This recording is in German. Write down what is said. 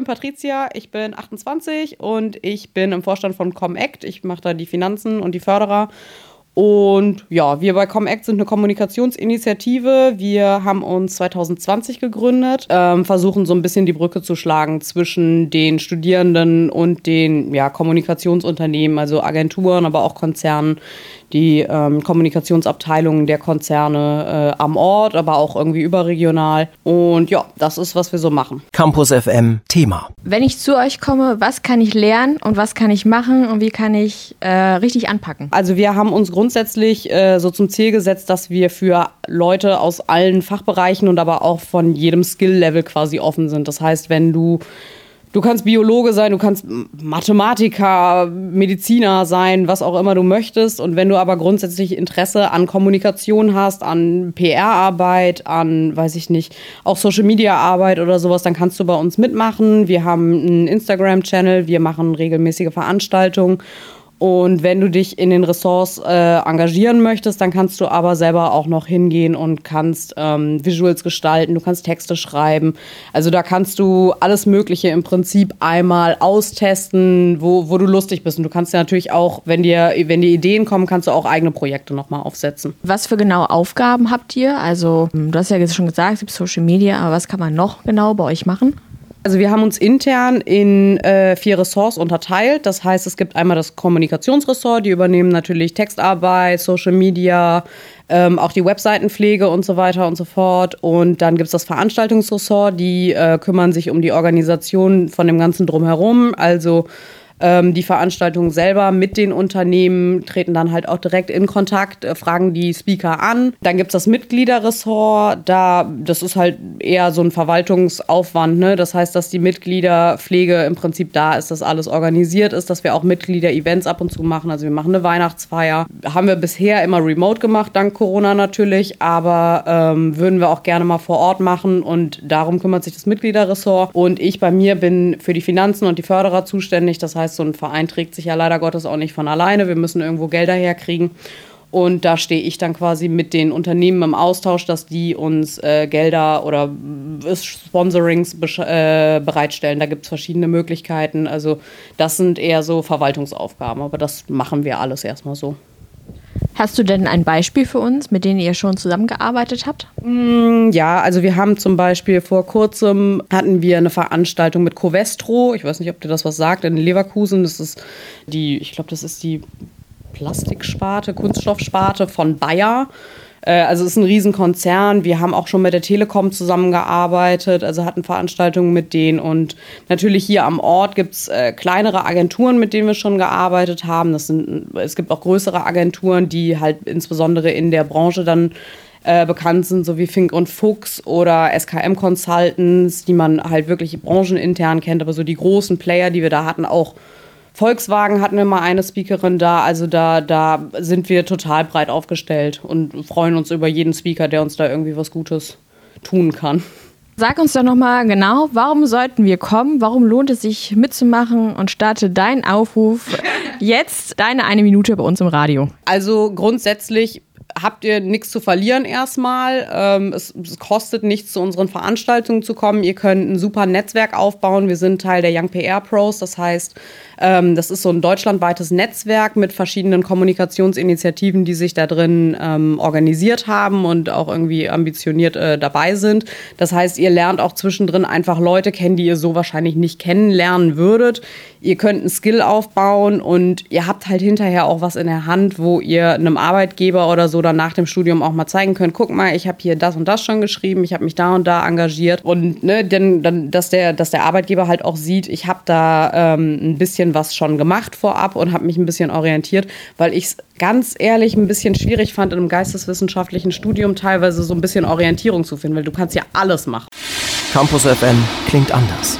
bin Patricia, ich bin 28 und ich bin im Vorstand von Comact. Ich mache da die Finanzen und die Förderer und ja, wir bei Comact sind eine Kommunikationsinitiative. Wir haben uns 2020 gegründet, ähm, versuchen so ein bisschen die Brücke zu schlagen zwischen den Studierenden und den ja, Kommunikationsunternehmen, also Agenturen, aber auch Konzernen, die ähm, Kommunikationsabteilungen der Konzerne äh, am Ort, aber auch irgendwie überregional. Und ja, das ist, was wir so machen. Campus FM Thema. Wenn ich zu euch komme, was kann ich lernen und was kann ich machen und wie kann ich äh, richtig anpacken? Also wir haben uns grundsätzlich äh, so zum Ziel gesetzt, dass wir für Leute aus allen Fachbereichen und aber auch von jedem Skill-Level quasi offen sind. Das heißt, wenn du Du kannst Biologe sein, du kannst Mathematiker, Mediziner sein, was auch immer du möchtest. Und wenn du aber grundsätzlich Interesse an Kommunikation hast, an PR-Arbeit, an, weiß ich nicht, auch Social-Media-Arbeit oder sowas, dann kannst du bei uns mitmachen. Wir haben einen Instagram-Channel, wir machen regelmäßige Veranstaltungen. Und wenn du dich in den Ressorts äh, engagieren möchtest, dann kannst du aber selber auch noch hingehen und kannst ähm, Visuals gestalten, du kannst Texte schreiben. Also da kannst du alles Mögliche im Prinzip einmal austesten, wo, wo du lustig bist. Und du kannst ja natürlich auch, wenn dir, wenn dir Ideen kommen, kannst du auch eigene Projekte nochmal aufsetzen. Was für genaue Aufgaben habt ihr? Also, du hast ja jetzt schon gesagt, es gibt Social Media, aber was kann man noch genau bei euch machen? Also wir haben uns intern in äh, vier Ressorts unterteilt. Das heißt, es gibt einmal das Kommunikationsressort, die übernehmen natürlich Textarbeit, Social Media, ähm, auch die Webseitenpflege und so weiter und so fort. Und dann gibt es das Veranstaltungsressort, die äh, kümmern sich um die Organisation von dem ganzen drumherum. Also ähm, die Veranstaltung selber mit den Unternehmen, treten dann halt auch direkt in Kontakt, äh, fragen die Speaker an. Dann gibt es das Mitgliederressort, da, das ist halt eher so ein Verwaltungsaufwand, ne? Das heißt, dass die Mitgliederpflege im Prinzip da ist, dass alles organisiert ist, dass wir auch Mitglieder-Events ab und zu machen. Also wir machen eine Weihnachtsfeier. Haben wir bisher immer remote gemacht, dank Corona natürlich, aber ähm, würden wir auch gerne mal vor Ort machen und darum kümmert sich das Mitgliederressort. Und ich bei mir bin für die Finanzen und die Förderer zuständig. Das heißt, heißt, so ein Verein trägt sich ja leider Gottes auch nicht von alleine. Wir müssen irgendwo Gelder herkriegen. Und da stehe ich dann quasi mit den Unternehmen im Austausch, dass die uns äh, Gelder oder Sponsorings äh, bereitstellen. Da gibt es verschiedene Möglichkeiten. Also das sind eher so Verwaltungsaufgaben, aber das machen wir alles erstmal so. Hast du denn ein Beispiel für uns, mit denen ihr schon zusammengearbeitet habt? Mm, ja, also wir haben zum Beispiel vor kurzem hatten wir eine Veranstaltung mit Covestro. Ich weiß nicht, ob dir das was sagt, in Leverkusen. Das ist die, ich glaube, das ist die Plastiksparte, Kunststoffsparte von Bayer. Äh, also es ist ein Riesenkonzern. Wir haben auch schon mit der Telekom zusammengearbeitet, also hatten Veranstaltungen mit denen. Und natürlich hier am Ort gibt es äh, kleinere Agenturen, mit denen wir schon gearbeitet haben. Das sind, es gibt auch größere Agenturen, die halt insbesondere in der Branche dann äh, bekannt sind, so wie Fink und Fuchs oder SKM Consultants, die man halt wirklich branchenintern kennt, aber so die großen Player, die wir da hatten, auch Volkswagen hatten wir mal eine Speakerin da, also da, da sind wir total breit aufgestellt und freuen uns über jeden Speaker, der uns da irgendwie was Gutes tun kann. Sag uns doch nochmal genau, warum sollten wir kommen? Warum lohnt es sich mitzumachen? Und starte deinen Aufruf jetzt, deine eine Minute bei uns im Radio. Also grundsätzlich habt ihr nichts zu verlieren erstmal. Ähm, es, es, kostet nichts, zu unseren Veranstaltungen zu kommen. Ihr könnt ein super Netzwerk aufbauen. Wir sind Teil der Young PR Pros. Das heißt, ähm, das ist so ein deutschlandweites Netzwerk mit verschiedenen Kommunikationsinitiativen, die sich da drin ähm, organisiert haben und auch irgendwie ambitioniert äh, dabei sind. Das heißt, ihr lernt auch zwischendrin einfach Leute kennen, die ihr so wahrscheinlich nicht kennenlernen würdet. Ihr könnt einen Skill aufbauen und ihr habt halt hinterher auch was in der Hand, wo ihr einem Arbeitgeber oder so dann nach dem Studium auch mal zeigen könnt, guck mal, ich habe hier das und das schon geschrieben, ich habe mich da und da engagiert und ne, denn, dann, dass der, dass der Arbeitgeber halt auch sieht, ich habe da ähm, ein bisschen was schon gemacht vorab und habe mich ein bisschen orientiert, weil ich es ganz ehrlich ein bisschen schwierig fand, in einem geisteswissenschaftlichen Studium teilweise so ein bisschen Orientierung zu finden, weil du kannst ja alles machen. Campus FM klingt anders.